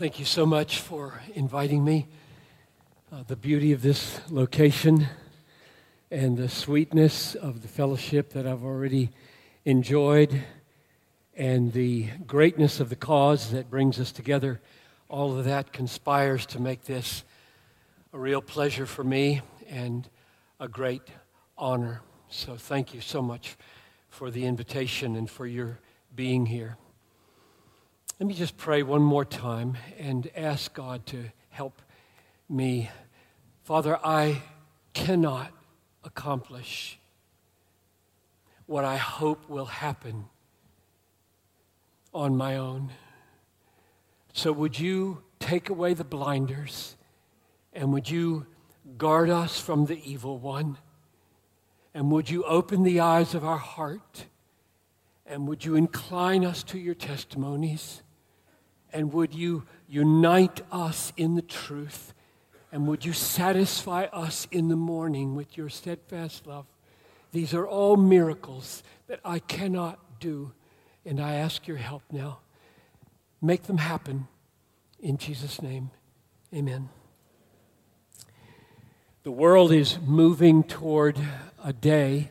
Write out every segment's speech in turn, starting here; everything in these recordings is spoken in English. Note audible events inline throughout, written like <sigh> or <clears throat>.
Thank you so much for inviting me. Uh, the beauty of this location and the sweetness of the fellowship that I've already enjoyed and the greatness of the cause that brings us together, all of that conspires to make this a real pleasure for me and a great honor. So thank you so much for the invitation and for your being here. Let me just pray one more time and ask God to help me. Father, I cannot accomplish what I hope will happen on my own. So, would you take away the blinders and would you guard us from the evil one? And would you open the eyes of our heart? And would you incline us to your testimonies? And would you unite us in the truth? And would you satisfy us in the morning with your steadfast love? These are all miracles that I cannot do. And I ask your help now. Make them happen in Jesus' name. Amen. The world is moving toward a day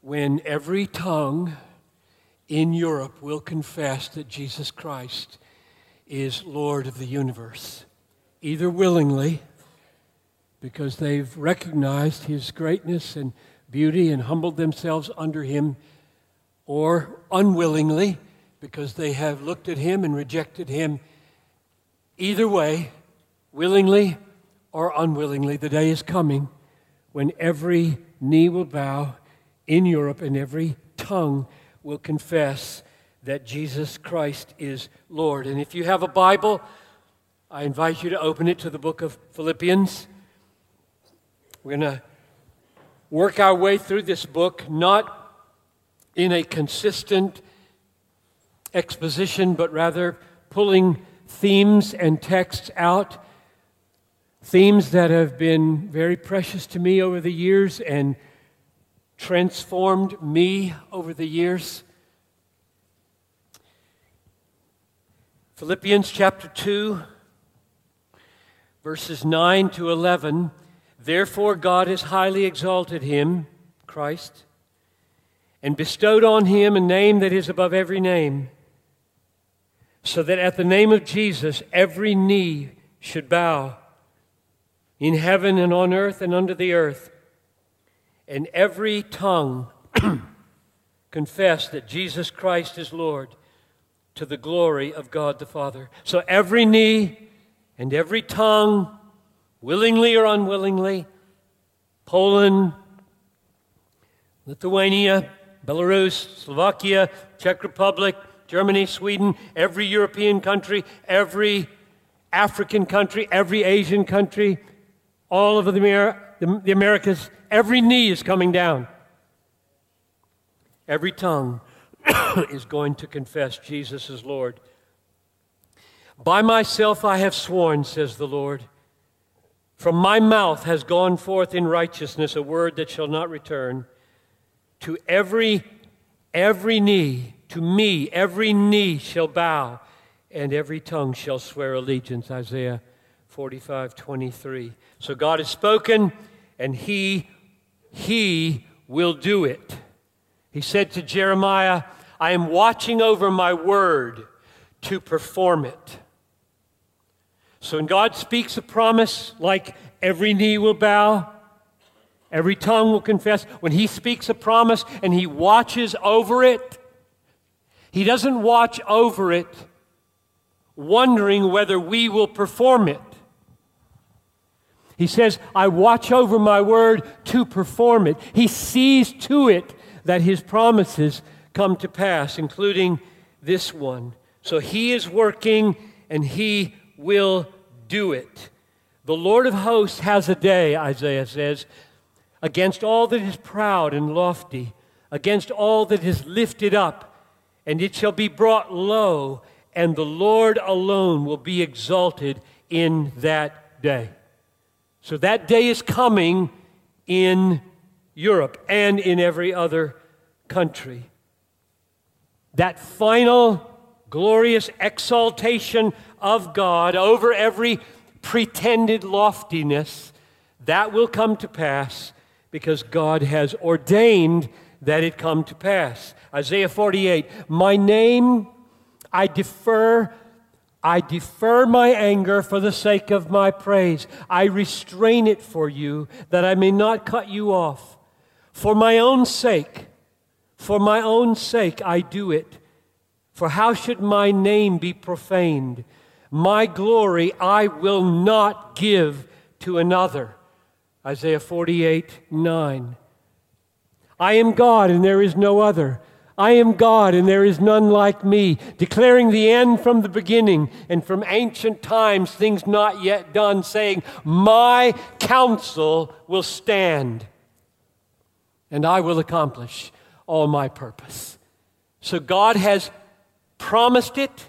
when every tongue in Europe will confess that Jesus Christ is Lord of the universe, either willingly, because they've recognized his greatness and beauty and humbled themselves under him, or unwillingly, because they have looked at him and rejected him. Either way, willingly or unwillingly, the day is coming when every knee will bow in Europe and every tongue will confess that Jesus Christ is Lord. And if you have a Bible, I invite you to open it to the book of Philippians. We're going to work our way through this book, not in a consistent exposition, but rather pulling themes and texts out, themes that have been very precious to me over the years and transformed me over the years. Philippians chapter 2, verses 9 to 11. Therefore, God has highly exalted him, Christ, and bestowed on him a name that is above every name, so that at the name of Jesus every knee should bow in heaven and on earth and under the earth, and every tongue <clears throat> confess that Jesus Christ is Lord to the glory of God the Father. So every knee and every tongue, willingly or unwillingly, Poland, Lithuania, Belarus, Slovakia, Czech Republic, Germany, Sweden, every European country, every African country, every Asian country, all of the, the, the Americas, every knee is coming down. Every tongue <coughs> is going to confess Jesus is Lord. By myself I have sworn, says the Lord. From my mouth has gone forth in righteousness a word that shall not return. To every, every knee, to me, every knee shall bow, and every tongue shall swear allegiance. Isaiah 45, 23. So God has spoken, and He, He will do it. He said to Jeremiah, I am watching over my word to perform it. So when God speaks a promise, like every knee will bow, every tongue will confess, when He speaks a promise and He watches over it, He doesn't watch over it wondering whether we will perform it. He says, I watch over my word to perform it. He sees to it that his promises come to pass, including this one. So he is working and he will do it. The Lord of hosts has a day, Isaiah says, against all that is proud and lofty, against all that is lifted up, and it shall be brought low, and the Lord alone will be exalted in that day. So that day is coming in Europe and in every other country. That final glorious exaltation of God over every pretended loftiness, that will come to pass because God has ordained that it come to pass. Isaiah 48 My name I defer. I defer my anger for the sake of my praise. I restrain it for you that I may not cut you off. For my own sake, for my own sake I do it. For how should my name be profaned? My glory I will not give to another. Isaiah 48 9. I am God and there is no other. I am God and there is none like me, declaring the end from the beginning and from ancient times, things not yet done, saying, My counsel will stand and I will accomplish all my purpose. So God has promised it.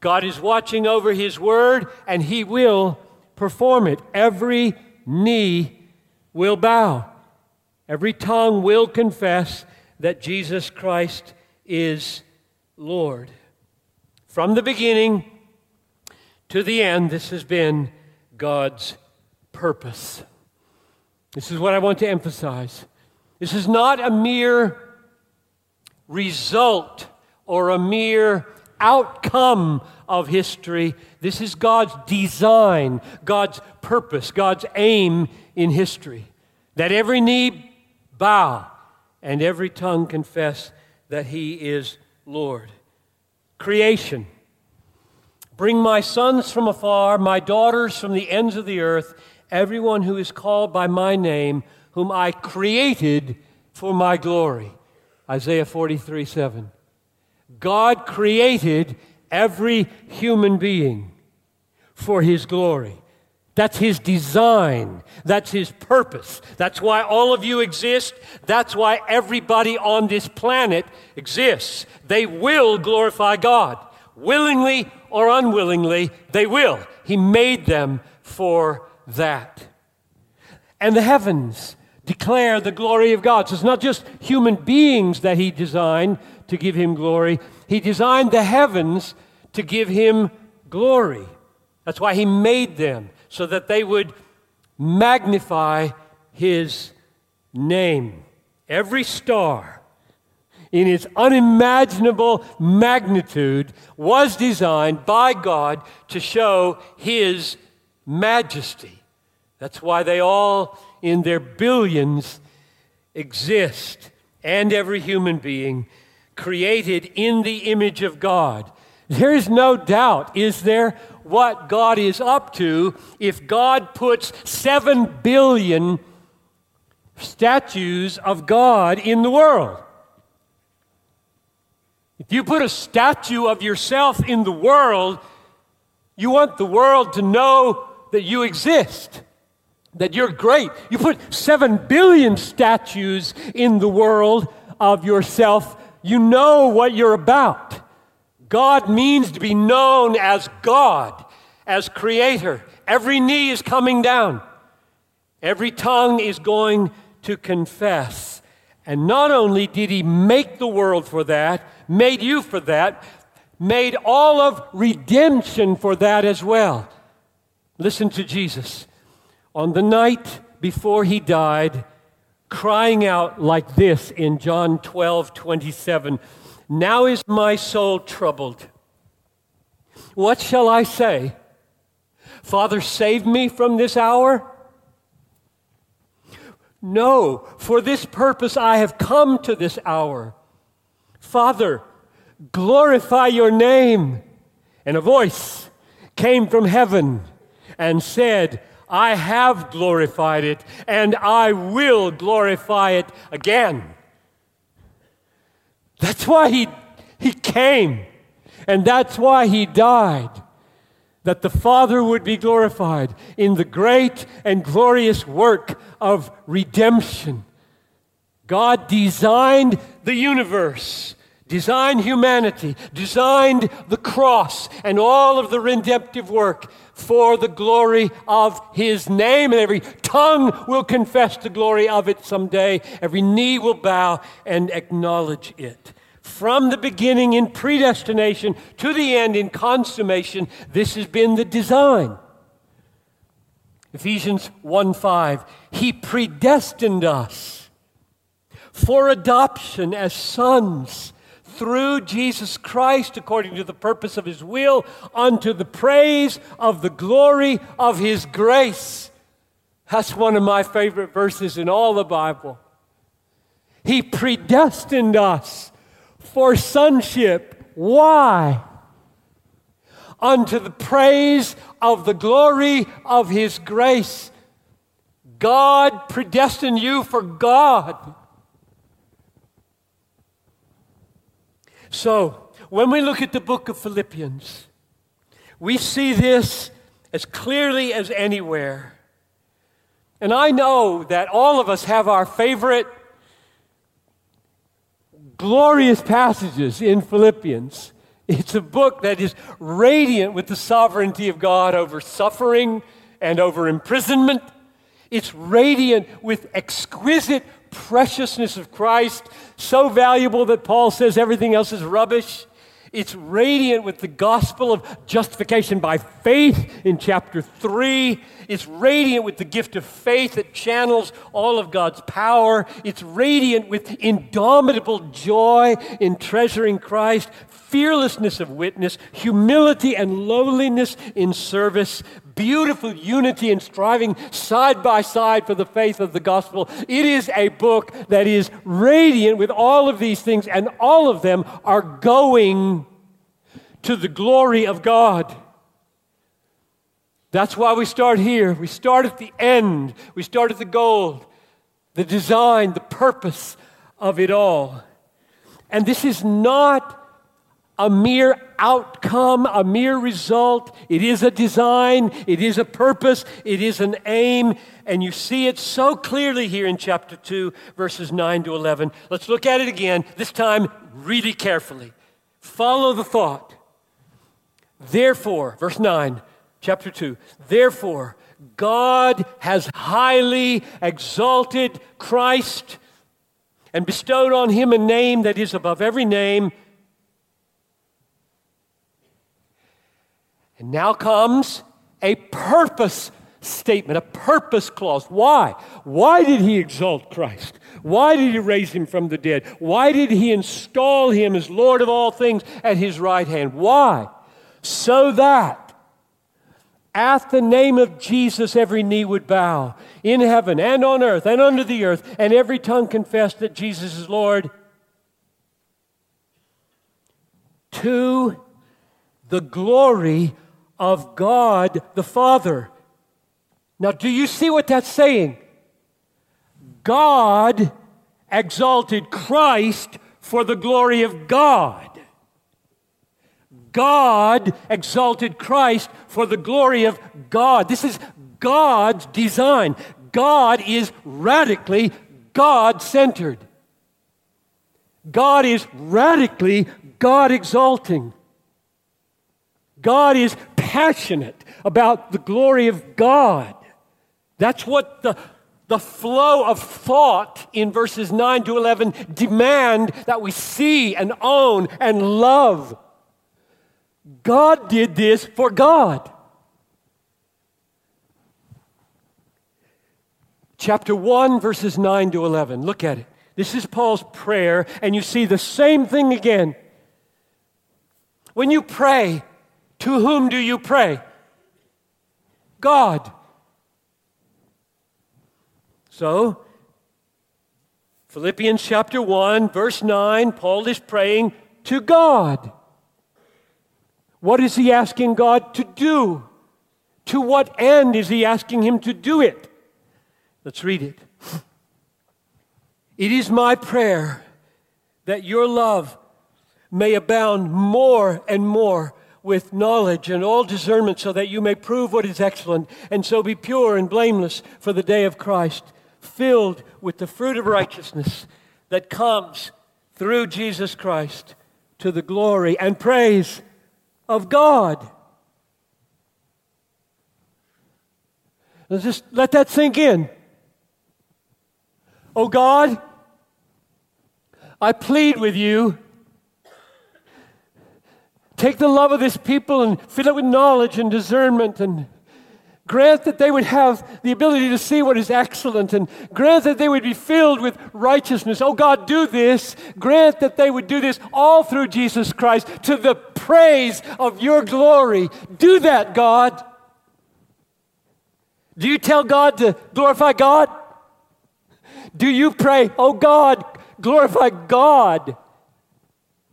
God is watching over his word and he will perform it. Every knee will bow. Every tongue will confess that Jesus Christ is Lord. From the beginning to the end, this has been God's purpose. This is what I want to emphasize. This is not a mere result or a mere outcome of history. This is God's design, God's purpose, God's aim in history. That every knee bow and every tongue confess that He is Lord. Creation. Bring my sons from afar, my daughters from the ends of the earth, everyone who is called by my name, whom I created for my glory. Isaiah 43 7. God created every human being for his glory. That's his design. That's his purpose. That's why all of you exist. That's why everybody on this planet exists. They will glorify God. Willingly or unwillingly, they will. He made them for that. And the heavens declare the glory of God. So it's not just human beings that he designed to give him glory, he designed the heavens to give him glory. That's why he made them so that they would magnify his name. Every star, in its unimaginable magnitude, was designed by God to show his majesty. That's why they all, in their billions, exist. And every human being created in the image of God. There is no doubt, is there, what God is up to if God puts seven billion statues of God in the world. If you put a statue of yourself in the world, you want the world to know that you exist, that you're great. You put seven billion statues in the world of yourself, you know what you're about. God means to be known as God, as Creator. Every knee is coming down, every tongue is going to confess. And not only did He make the world for that, made you for that, made all of redemption for that as well. Listen to Jesus. On the night before He died, crying out like this in John 12 27. Now is my soul troubled. What shall I say? Father, save me from this hour? No, for this purpose I have come to this hour. Father, glorify your name. And a voice came from heaven and said, I have glorified it, and I will glorify it again. That's why he, he came. And that's why he died. That the Father would be glorified in the great and glorious work of redemption. God designed the universe, designed humanity, designed the cross, and all of the redemptive work for the glory of his name. And every tongue will confess the glory of it someday. Every knee will bow and acknowledge it. From the beginning in predestination to the end in consummation, this has been the design. Ephesians 1 5. He predestined us for adoption as sons through Jesus Christ, according to the purpose of his will, unto the praise of the glory of his grace. That's one of my favorite verses in all the Bible. He predestined us for sonship. Why? Unto the praise of the glory of His grace. God predestined you for God. So, when we look at the book of Philippians, we see this as clearly as anywhere. And I know that all of us have our favorite glorious passages in Philippians. It's a book that is radiant with the sovereignty of God over suffering and over imprisonment. It's radiant with exquisite preciousness of Christ, so valuable that Paul says everything else is rubbish. It's radiant with the gospel of justification by faith in chapter 3. It's radiant with the gift of faith that channels all of God's power. It's radiant with indomitable joy in treasuring Christ, fearlessness of witness, humility and lowliness in service, beautiful unity and striving side by side for the faith of the gospel. It is a book that is radiant with all of these things, and all of them are going to the glory of God. That's why we start here. We start at the end, we start at the goal, the design, the purpose of it all. And this is not a mere outcome, a mere result. It is a design, it is a purpose, it is an aim, and you see it so clearly here in chapter 2, verses 9 to 11. Let's look at it again, this time really carefully. Follow the thought. Therefore, verse 9, chapter 2, therefore, God has highly exalted Christ and bestowed on him a name that is above every name And now comes a purpose statement, a purpose clause. Why? Why did he exalt Christ? Why did he raise him from the dead? Why did he install him as Lord of all things at his right hand? Why? So that at the name of Jesus every knee would bow in heaven and on earth and under the earth, and every tongue confess that Jesus is Lord. To the glory of God the Father. Now, do you see what that's saying? God exalted Christ for the glory of God. God exalted Christ for the glory of God. This is God's design. God is radically God centered. God is radically God exalting. God is passionate about the glory of God. That's what the, the flow of thought in verses 9 to 11 demand that we see and own and love. God did this for God. Chapter 1, verses 9 to 11. Look at it. This is Paul's prayer, and you see the same thing again. When you pray, to whom do you pray? God. So, Philippians chapter 1, verse 9, Paul is praying to God. What is he asking God to do? To what end is he asking him to do it? Let's read it. It is my prayer that your love may abound more and more with knowledge and all discernment, so that you may prove what is excellent, and so be pure and blameless for the day of Christ, filled with the fruit of righteousness that comes through Jesus Christ to the glory and praise of God. Let's just let that sink in. Oh God, I plead with you take the love of this people and fill it with knowledge and discernment and Grant that they would have the ability to see what is excellent and grant that they would be filled with righteousness. Oh God, do this. Grant that they would do this all through Jesus Christ to the praise of your glory. Do that, God. Do you tell God to glorify God? Do you pray, oh God, glorify God?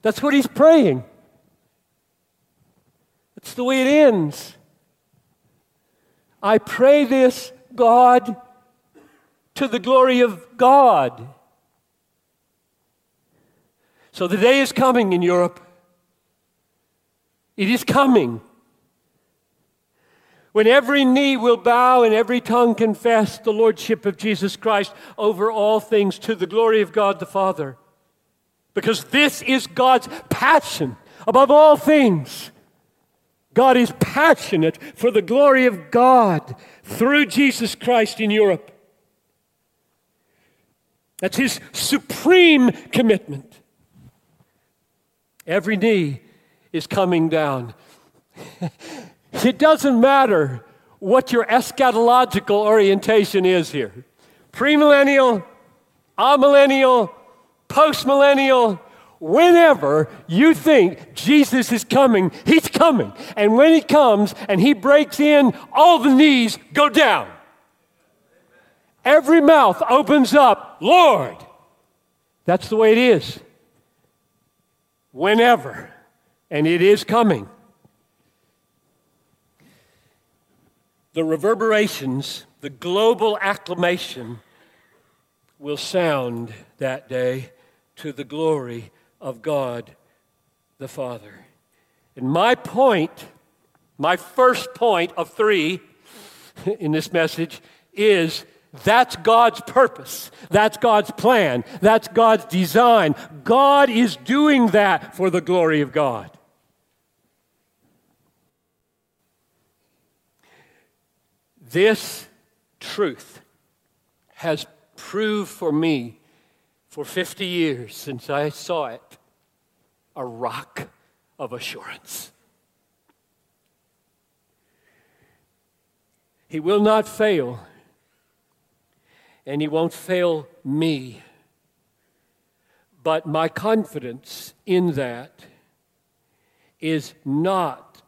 That's what he's praying. That's the way it ends. I pray this, God, to the glory of God. So the day is coming in Europe. It is coming. When every knee will bow and every tongue confess the Lordship of Jesus Christ over all things to the glory of God the Father. Because this is God's passion above all things God is passionate for the glory of God through Jesus Christ in Europe. That's his supreme commitment. Every knee is coming down. <laughs> it doesn't matter what your eschatological orientation is here premillennial, amillennial, postmillennial, whenever you think Jesus is coming, he's coming. And when he comes and he breaks in, all the knees go down. Every mouth opens up, Lord. That's the way it is. Whenever. And it is coming. The reverberations, the global acclamation will sound that day to the glory of God the Father. And my point, my first point of three <laughs> in this message is that's God's purpose. That's God's plan. That's God's design. God is doing that for the glory of God. This truth has proved for me for 50 years since I saw it a rock of assurance. He will not fail, and He won't fail me. But my confidence in that is not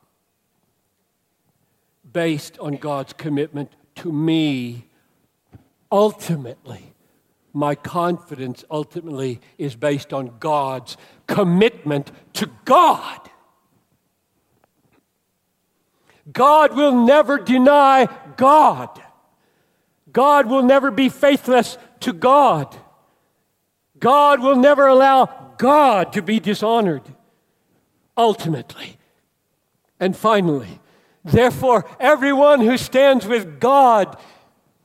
based on God's commitment to me ultimately my confidence ultimately is based on God's commitment to God. God will never deny God. God will never be faithless to God. God will never allow God to be dishonored. Ultimately. And finally, therefore, everyone who stands with God,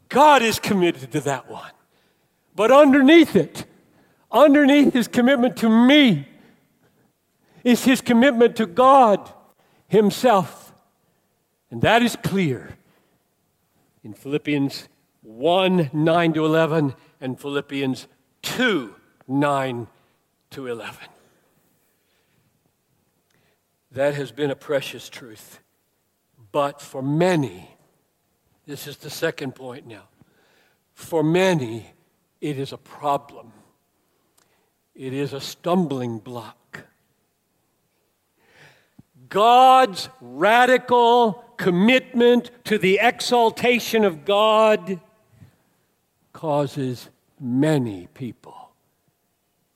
God is committed to that one. But underneath it, underneath his commitment to me, is his commitment to God himself. And that is clear in Philippians 1 9 to 11 and Philippians 2 9 to 11. That has been a precious truth. But for many, this is the second point now. For many, it is a problem, it is a stumbling block. God's radical commitment to the exaltation of God causes many people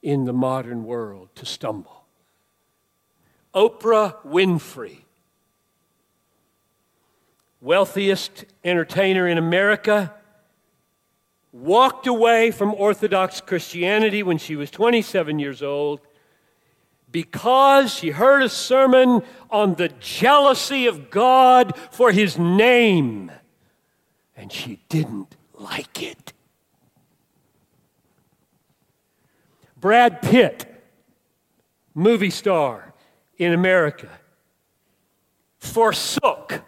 in the modern world to stumble. Oprah Winfrey, wealthiest entertainer in America, walked away from Orthodox Christianity when she was 27 years old because she heard a sermon on the jealousy of God for his name, and she didn't like it. Brad Pitt, movie star in America, forsook,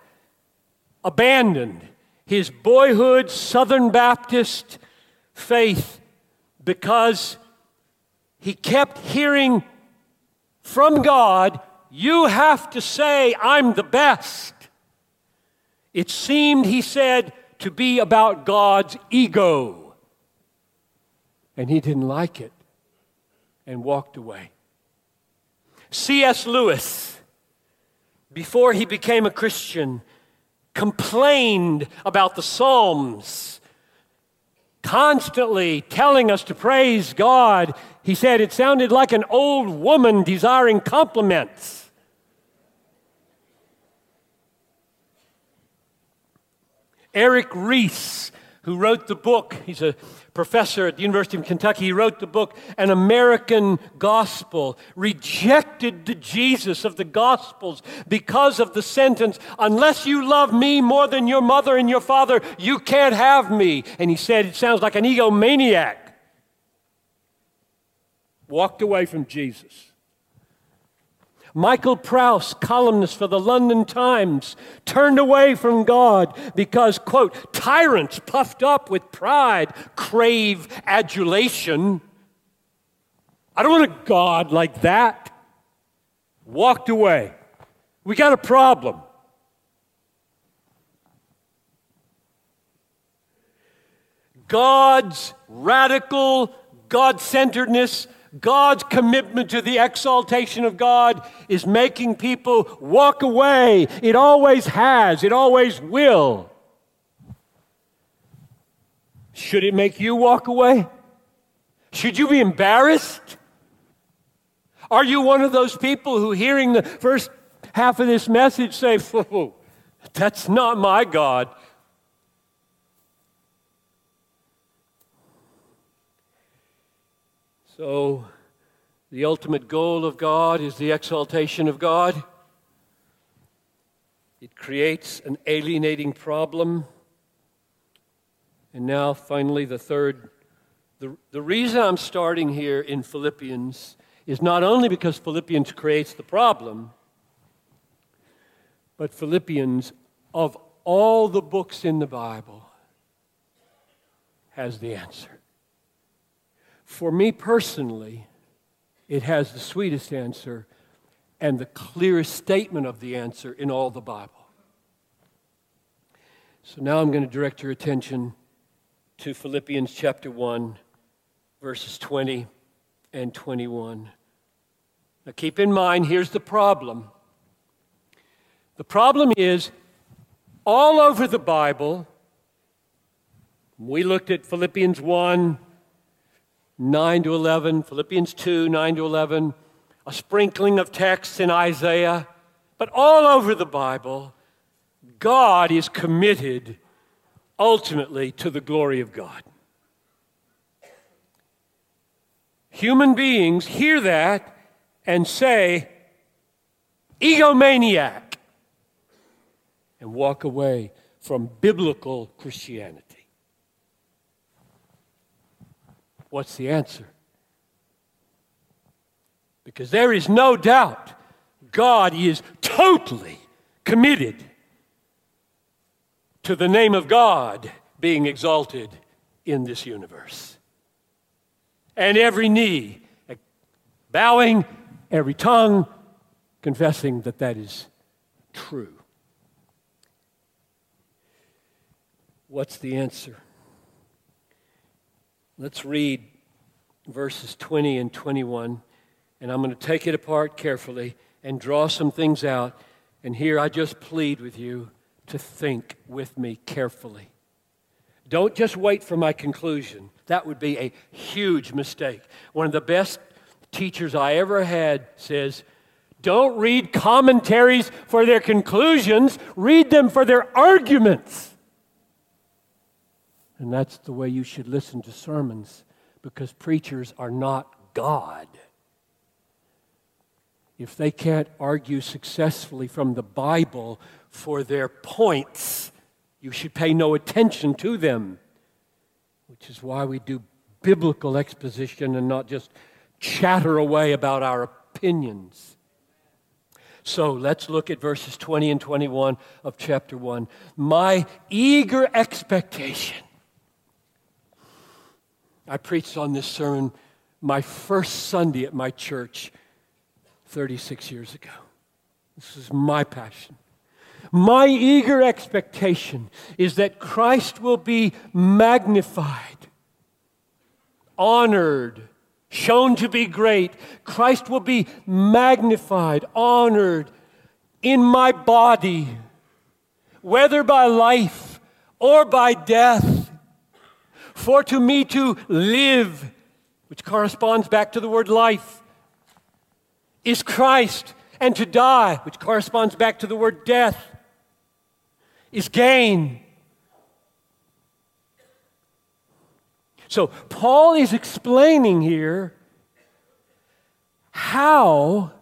abandoned his boyhood Southern Baptist faith because he kept hearing from God, You have to say, I'm the best. It seemed, he said, to be about God's ego. And he didn't like it and walked away. C.S. Lewis, before he became a Christian, complained about the Psalms, constantly telling us to praise God. He said it sounded like an old woman desiring compliments. Erik Reece, who wrote the book, he's a professor at the University of Kentucky, he wrote the book, An American Gospel, rejected the Jesus of the Gospels because of the sentence, Unless you love me more than your mother and your father, you can't have me. And he said, It sounds like an egomaniac. Walked away from Jesus. Michael Prowse, columnist for the London Times, turned away from God because, quote, tyrants puffed up with pride crave adulation. I don't want a God like that. Walked away. We got a problem. God's radical God centeredness God's commitment to the exaltation of God is making people walk away. It always has, it always will. Should it make you walk away? Should you be embarrassed? Are you one of those people who, hearing the first half of this message, say, <laughs> That's not my God? So, the ultimate goal of God is the exaltation of God. It creates an alienating problem. And now, finally, the third. The, the reason I'm starting here in Philippians is not only because Philippians creates the problem, but Philippians, of all the books in the Bible, has the answer. For me personally, it has the sweetest answer and the clearest statement of the answer in all the Bible. So now I'm going to direct your attention to Philippians chapter 1, verses 20 and 21. Now keep in mind, here's the problem. The problem is all over the Bible, we looked at Philippians 1, 9 to 11, Philippians 2, 9 to 11, a sprinkling of texts in Isaiah, but all over the Bible, God is committed ultimately to the glory of God. Human beings hear that and say, egomaniac, and walk away from biblical Christianity. What's the answer? Because there is no doubt God is totally committed to the name of God being exalted in this universe. And every knee bowing, every tongue confessing that that is true. What's the answer? Let's read verses 20 and 21, and I'm going to take it apart carefully and draw some things out. And here I just plead with you to think with me carefully. Don't just wait for my conclusion. That would be a huge mistake. One of the best teachers I ever had says, Don't read commentaries for their conclusions, read them for their arguments. And that's the way you should listen to sermons because preachers are not God. If they can't argue successfully from the Bible for their points, you should pay no attention to them, which is why we do biblical exposition and not just chatter away about our opinions. So let's look at verses 20 and 21 of chapter 1. My eager expectation I preached on this sermon my first Sunday at my church 36 years ago. This is my passion. My eager expectation is that Christ will be magnified, honored, shown to be great. Christ will be magnified, honored in my body, whether by life or by death. For to me to live, which corresponds back to the word life, is Christ, and to die, which corresponds back to the word death, is gain. So, Paul is explaining here how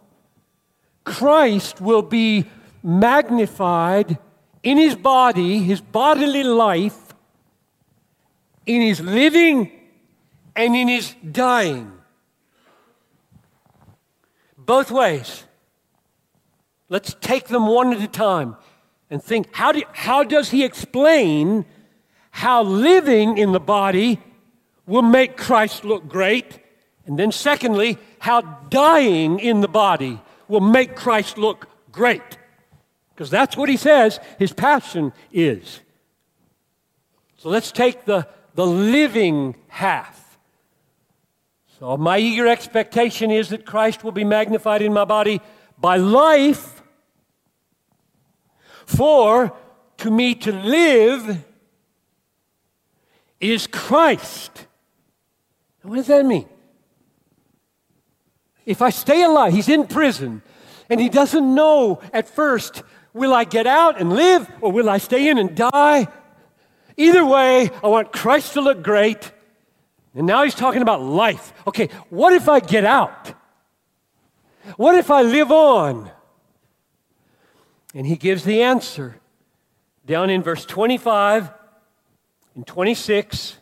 Christ will be magnified in his body, his bodily life, in his living and in his dying. Both ways. Let's take them one at a time and think how, do, how does he explain how living in the body will make Christ look great? And then, secondly, how dying in the body will make Christ look great. Because that's what he says his passion is. So let's take the, the living half. So, my eager expectation is that Christ will be magnified in my body by life. For to me to live is Christ. What does that mean? If I stay alive, he's in prison, and he doesn't know at first, will I get out and live or will I stay in and die? Either way, I want Christ to look great. And now he's talking about life. Okay, what if I get out? What if I live on? And he gives the answer down in verse 25 and 26.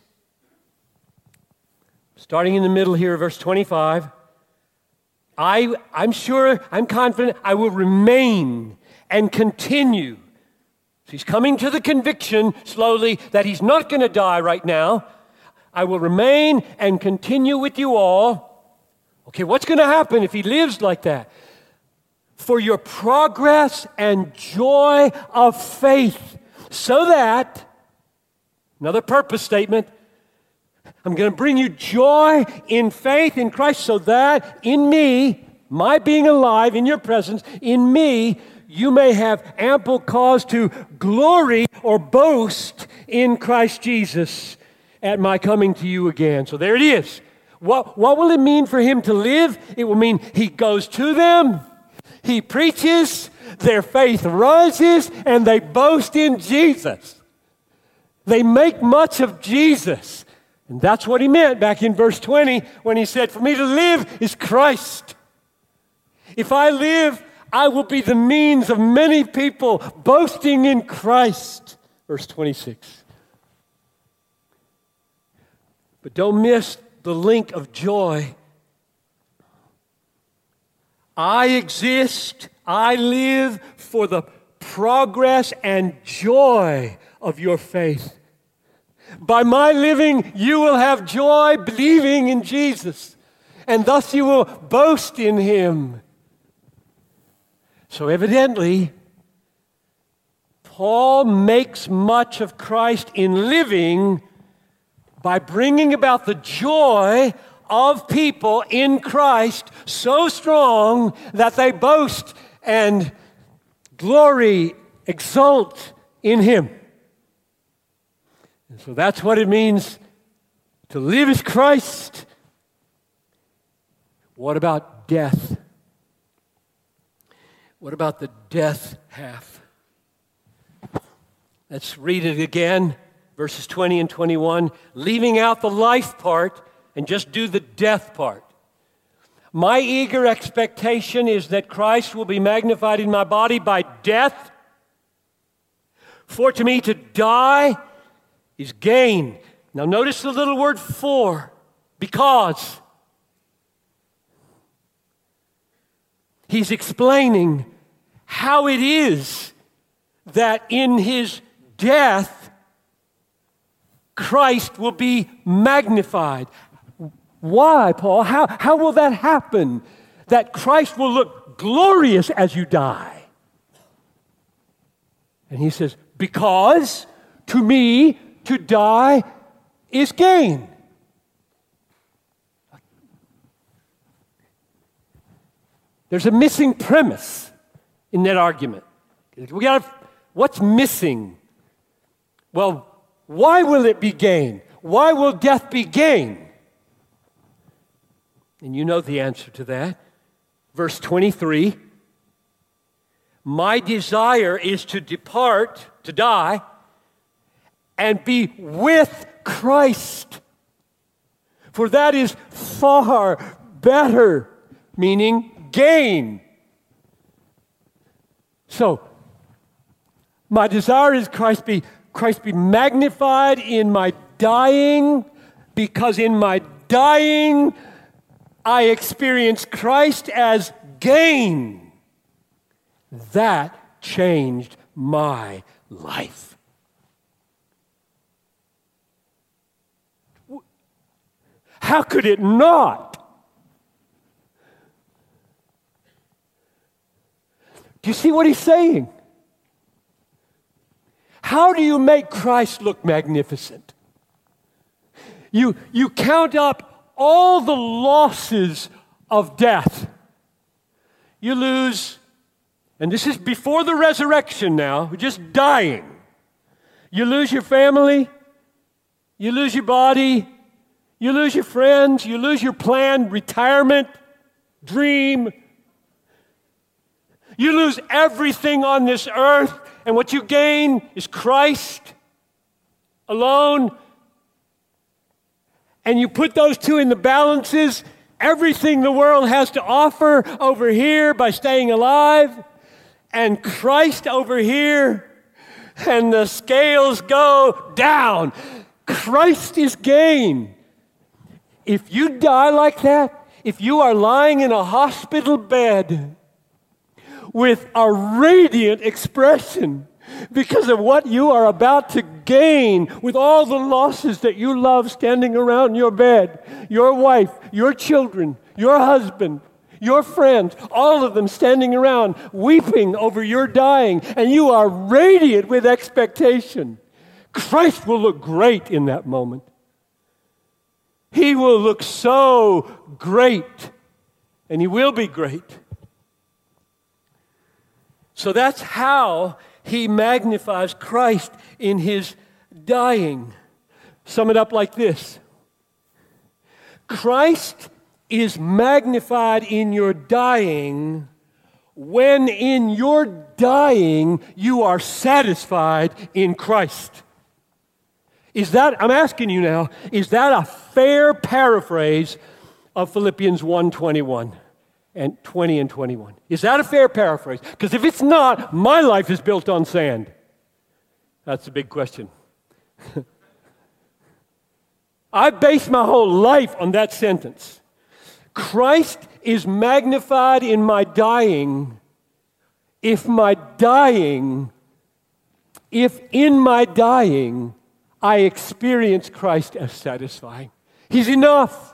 Starting in the middle here, verse 25. I, I'm sure, I'm confident I will remain and continue. He's coming to the conviction slowly that he's not going to die right now I will remain and continue with you all. Okay, what's going to happen if he lives like that? For your progress and joy of faith, so that, another purpose statement, I'm going to bring you joy in faith in Christ, so that in me, my being alive in your presence, in me, you may have ample cause to glory or boast in Christ Jesus at my coming to you again. So there it is. What, what will it mean for him to live? It will mean he goes to them, he preaches, their faith rises, and they boast in Jesus. They make much of Jesus. And that's what he meant back in verse 20 when he said, For me to live is Christ. If I live, I will be the means of many people boasting in Christ. Verse 26. But don't miss the link of joy. I exist, I live for the progress and joy of your faith. By my living, you will have joy believing in Jesus, and thus you will boast in him. So, evidently, Paul makes much of Christ in living by bringing about the joy of people in Christ so strong that they boast and glory, exult in Him. And so that's what it means to live as Christ. What about death? What about the death half? Let's read it again verses 20 and 21, leaving out the life part and just do the death part. My eager expectation is that Christ will be magnified in my body by death. For to me to die is gain. Now, notice the little word for, because. He's explaining how it is that in his death, Christ will be magnified. Why, Paul? How, how will that happen? That Christ will look glorious as you die. And he says, Because to me to die is gain. There's a missing premise in that argument. We got what's missing? Well, why will it be gain? Why will death be gain? And you know the answer to that. Verse 23 My desire is to depart, to die, and be with Christ. For that is far better, meaning gain. So, my desire is Christ be, Christ be magnified in my dying, because in my dying, I experience Christ as gain. That changed my life. How could it not? Do you see what he's saying? How do you make Christ look magnificent? You, you count up all the losses of death. You lose, and this is before the resurrection now, just dying. You lose your family, you lose your body, you lose your friends, you lose your planned retirement, dream, you lose everything on this earth, and what you gain is Christ alone. And you put those two in the balances, everything the world has to offer over here by staying alive, and Christ over here, and the scales go down. Christ is gain. If you die like that, if you are lying in a hospital bed, with a radiant expression because of what you are about to gain with all the losses that you love standing around your bed your wife, your children, your husband, your friends, all of them standing around weeping over your dying, and you are radiant with expectation. Christ will look great in that moment. He will look so great, and He will be great. So that's how he magnifies Christ in his dying. Sum it up like this Christ is magnified in your dying when in your dying you are satisfied in Christ. Is that, I'm asking you now, is that a fair paraphrase of Philippians 121? And 20 and 21. Is that a fair paraphrase? Because if it's not, my life is built on sand. That's a big question. <laughs> I base my whole life on that sentence. Christ is magnified in my dying if my dying, if in my dying, I experience Christ as satisfying. He's enough.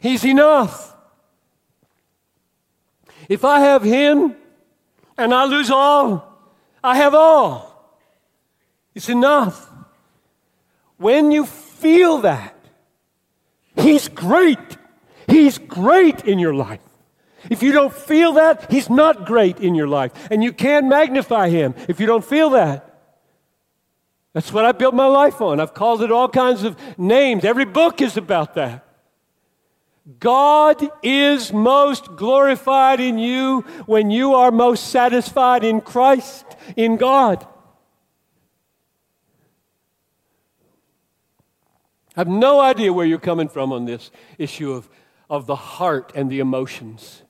He's enough. If I have Him and I lose all, I have all. It's enough. When you feel that, He's great. He's great in your life. If you don't feel that, He's not great in your life. And you can't magnify Him if you don't feel that. That's what I built my life on. I've called it all kinds of names. Every book is about that. God is most glorified in you when you are most satisfied in Christ, in God. I have no idea where you're coming from on this issue of, of the heart and the emotions.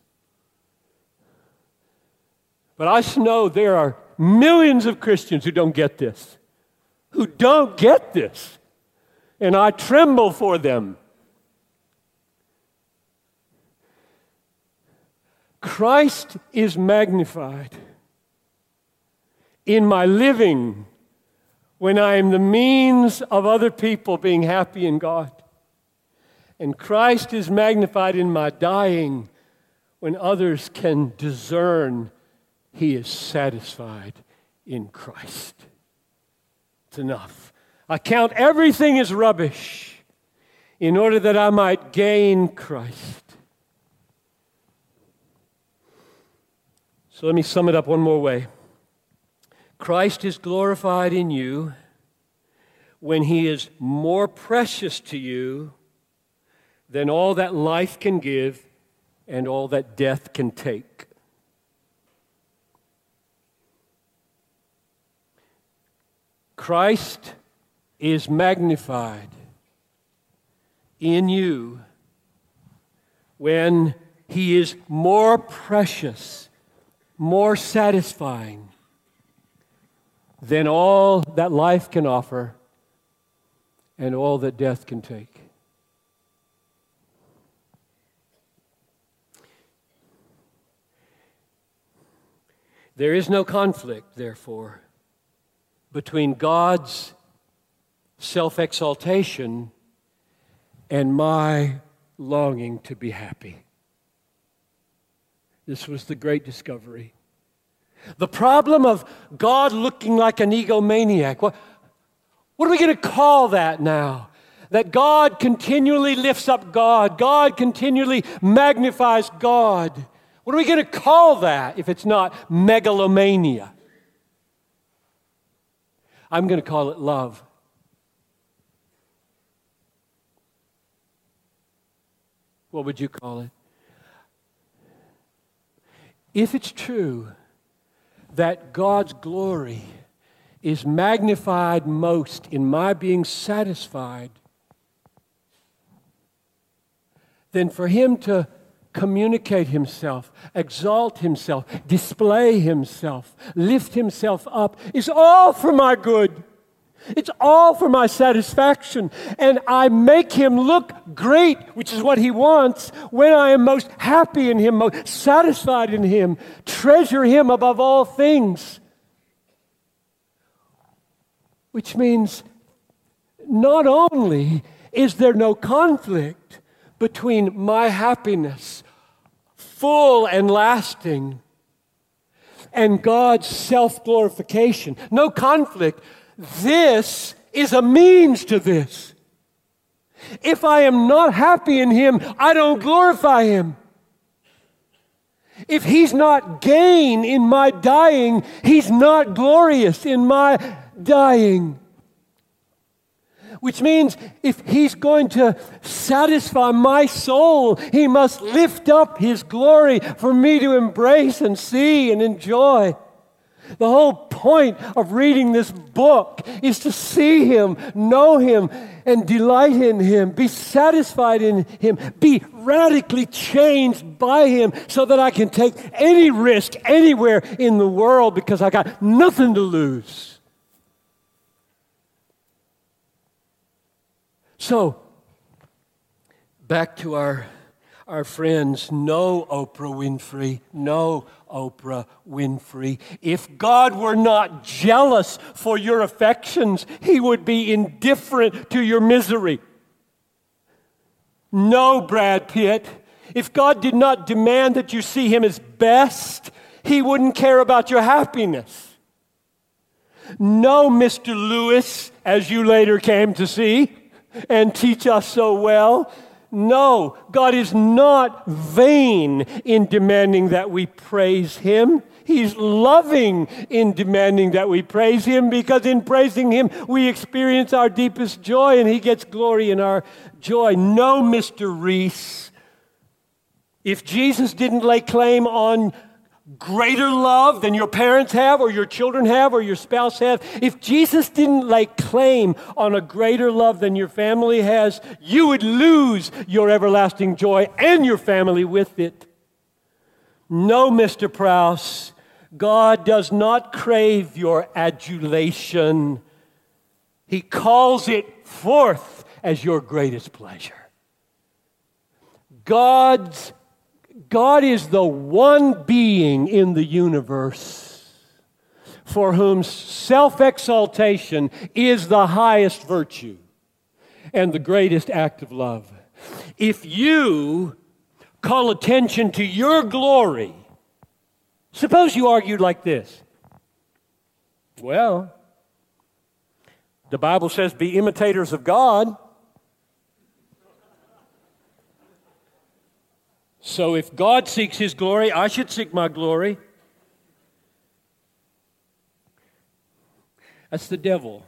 But I know there are millions of Christians who don't get this, who don't get this. And I tremble for them. Christ is magnified in my living when I am the means of other people being happy in God. And Christ is magnified in my dying when others can discern He is satisfied in Christ. It's enough. I count everything as rubbish in order that I might gain Christ. Let me sum it up one more way. Christ is glorified in you when he is more precious to you than all that life can give and all that death can take. Christ is magnified in you when he is more precious, more satisfying than all that life can offer and all that death can take. There is no conflict, therefore, between God's self exaltation and my longing to be happy. This was the great discovery. The problem of God looking like an egomaniac. What, what are we going to call that now? That God continually lifts up God, God continually magnifies God. What are we going to call that if it's not megalomania? I'm going to call it love. What would you call it? If it's true that God's glory is magnified most in my being satisfied, then for Him to communicate himself, exalt himself, display himself, lift himself up is all for my good. It's all for my satisfaction. And I make him look great, which is what he wants, when I am most happy in him, most satisfied in him, treasure him above all things. Which means not only is there no conflict between my happiness full and lasting, and God's self glorification. No conflict. This is a means to this. If I am not happy in Him, I don't glorify Him. If He's not gain in my dying, He's not glorious in my dying. Which means if he's going to satisfy my soul, he must lift up his glory for me to embrace and see and enjoy. The whole point of reading this book is to see him, know him, and delight in him, be satisfied in him, be radically changed by him so that I can take any risk anywhere in the world because I got nothing to lose. So, back to our, our friends. No, Oprah Winfrey. No, Oprah Winfrey. If God were not jealous for your affections, He would be indifferent to your misery. No, Brad Pitt. If God did not demand that you see Him as best, He wouldn't care about your happiness. No, Mr. Lewis, as you later came to see and teach us so well. No, God is not vain in demanding that we praise Him. He's loving in demanding that we praise Him because in praising Him, we experience our deepest joy and He gets glory in our joy. No, Mr. Reece. If Jesus didn't lay claim on greater love than your parents have, or your children have, or your spouse have, if Jesus didn't lay claim on a greater love than your family has, you would lose your everlasting joy and your family with it. No, Mr. Prowse, God does not crave your adulation. He calls it forth as your greatest pleasure. God's God is the one being in the universe for whom self exaltation is the highest virtue and the greatest act of love. If you call attention to your glory, suppose you argued like this Well, the Bible says, be imitators of God. So if God seeks his glory, I should seek my glory. That's the devil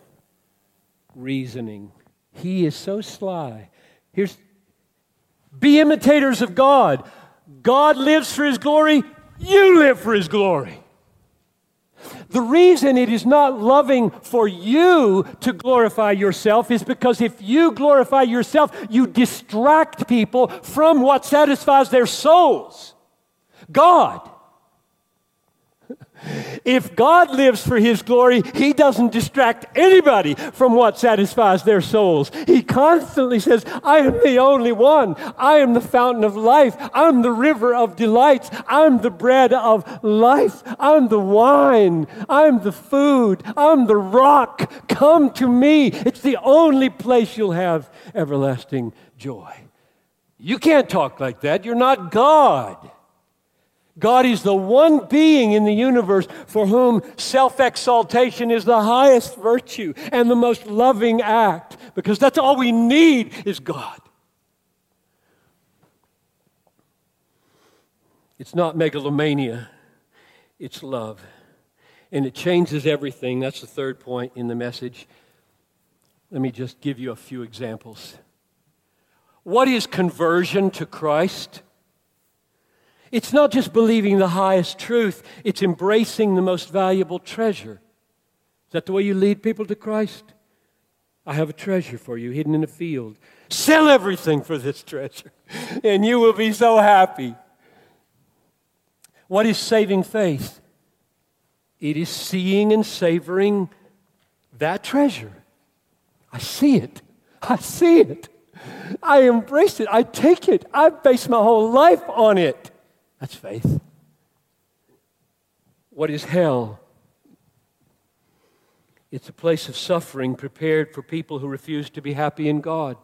reasoning. He is so sly. Here's be imitators of God. God lives for his glory, you live for his glory. The reason it is not loving for you to glorify yourself is because if you glorify yourself, you distract people from what satisfies their souls God. If God lives for His glory, He doesn't distract anybody from what satisfies their souls. He constantly says, I am the only one. I am the fountain of life. I'm the river of delights. I'm the bread of life. I'm the wine. I'm the food. I'm the rock. Come to me. It's the only place you'll have everlasting joy. You can't talk like that. You're not God. God is the one being in the universe for whom self exaltation is the highest virtue and the most loving act, because that's all we need is God. It's not megalomania, it's love. And it changes everything. That's the third point in the message. Let me just give you a few examples. What is conversion to Christ? It's not just believing the highest truth, it's embracing the most valuable treasure. Is that the way you lead people to Christ? I have a treasure for you hidden in a field. Sell everything for this treasure, <laughs> and you will be so happy. What is saving faith? It is seeing and savoring that treasure. I see it. <laughs> I see it. I embrace it. I take it. I base my whole life on it. That's faith. What is hell? It's a place of suffering prepared for people who refuse to be happy in God.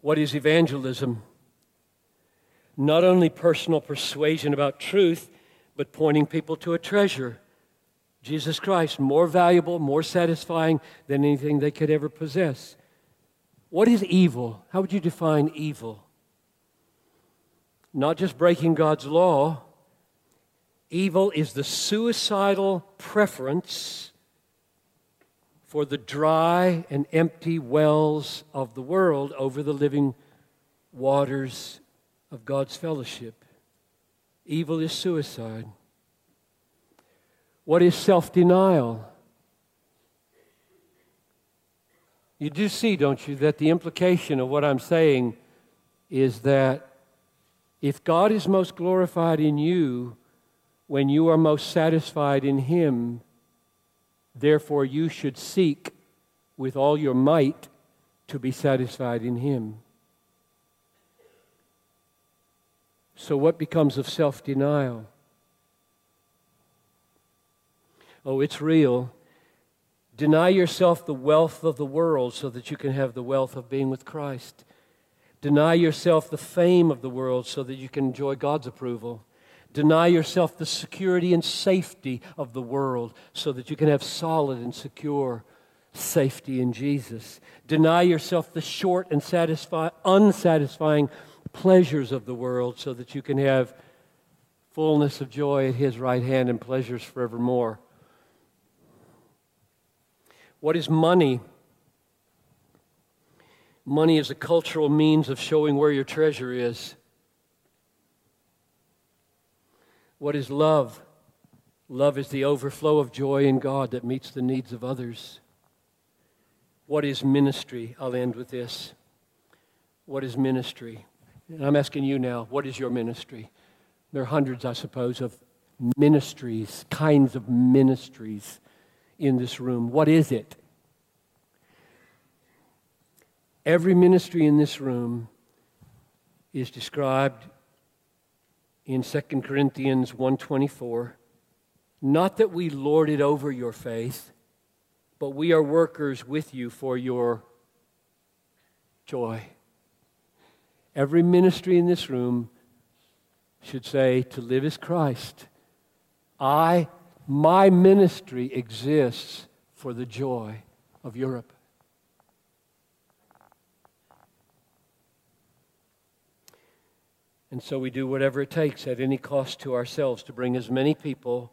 What is evangelism? Not only personal persuasion about truth, but pointing people to a treasure Jesus Christ, more valuable, more satisfying than anything they could ever possess. What is evil? How would you define evil? Not just breaking God's law. Evil is the suicidal preference for the dry and empty wells of the world over the living waters of God's fellowship. Evil is suicide. What is self denial? You do see, don't you, that the implication of what I'm saying is that if God is most glorified in you when you are most satisfied in Him, therefore you should seek with all your might to be satisfied in Him. So, what becomes of self denial? Oh, it's real. Deny yourself the wealth of the world so that you can have the wealth of being with Christ. Deny yourself the fame of the world so that you can enjoy God's approval. Deny yourself the security and safety of the world so that you can have solid and secure safety in Jesus. Deny yourself the short and satisfy, unsatisfying pleasures of the world so that you can have fullness of joy at His right hand and pleasures forevermore. What is money? Money is a cultural means of showing where your treasure is. What is love? Love is the overflow of joy in God that meets the needs of others. What is ministry? I'll end with this. What is ministry? And I'm asking you now, what is your ministry? There are hundreds, I suppose, of ministries, kinds of ministries in this room. What is it? Every ministry in this room is described in 2 Corinthians 1:24. Not that we lord it over your faith, but we are workers with you for your joy. Every ministry in this room should say, To live is Christ. I My ministry exists for the joy of Europe. And so we do whatever it takes at any cost to ourselves to bring as many people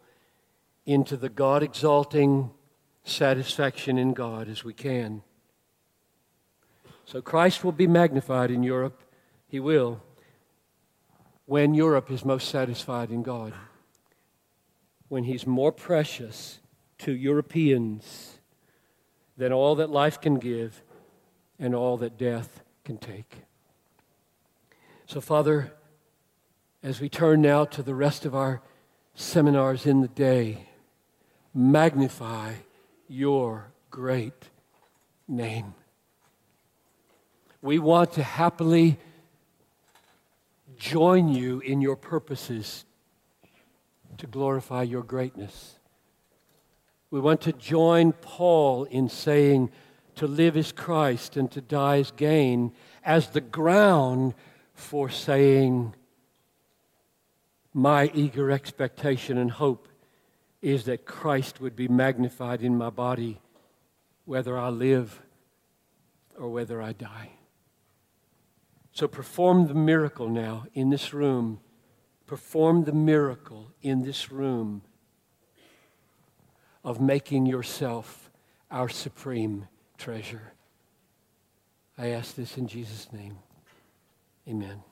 into the God exalting satisfaction in God as we can. So Christ will be magnified in Europe. He will. When Europe is most satisfied in God. When He's more precious to Europeans than all that life can give and all that death can take. So, Father, as we turn now to the rest of our seminars in the day, magnify your great name. We want to happily join you in your purposes to glorify your greatness. We want to join Paul in saying to live is Christ and to die is gain as the ground for saying, My eager expectation and hope is that Christ would be magnified in my body, whether I live or whether I die. So perform the miracle now in this room. Perform the miracle in this room of making yourself our supreme treasure. I ask this in Jesus' name. Amen.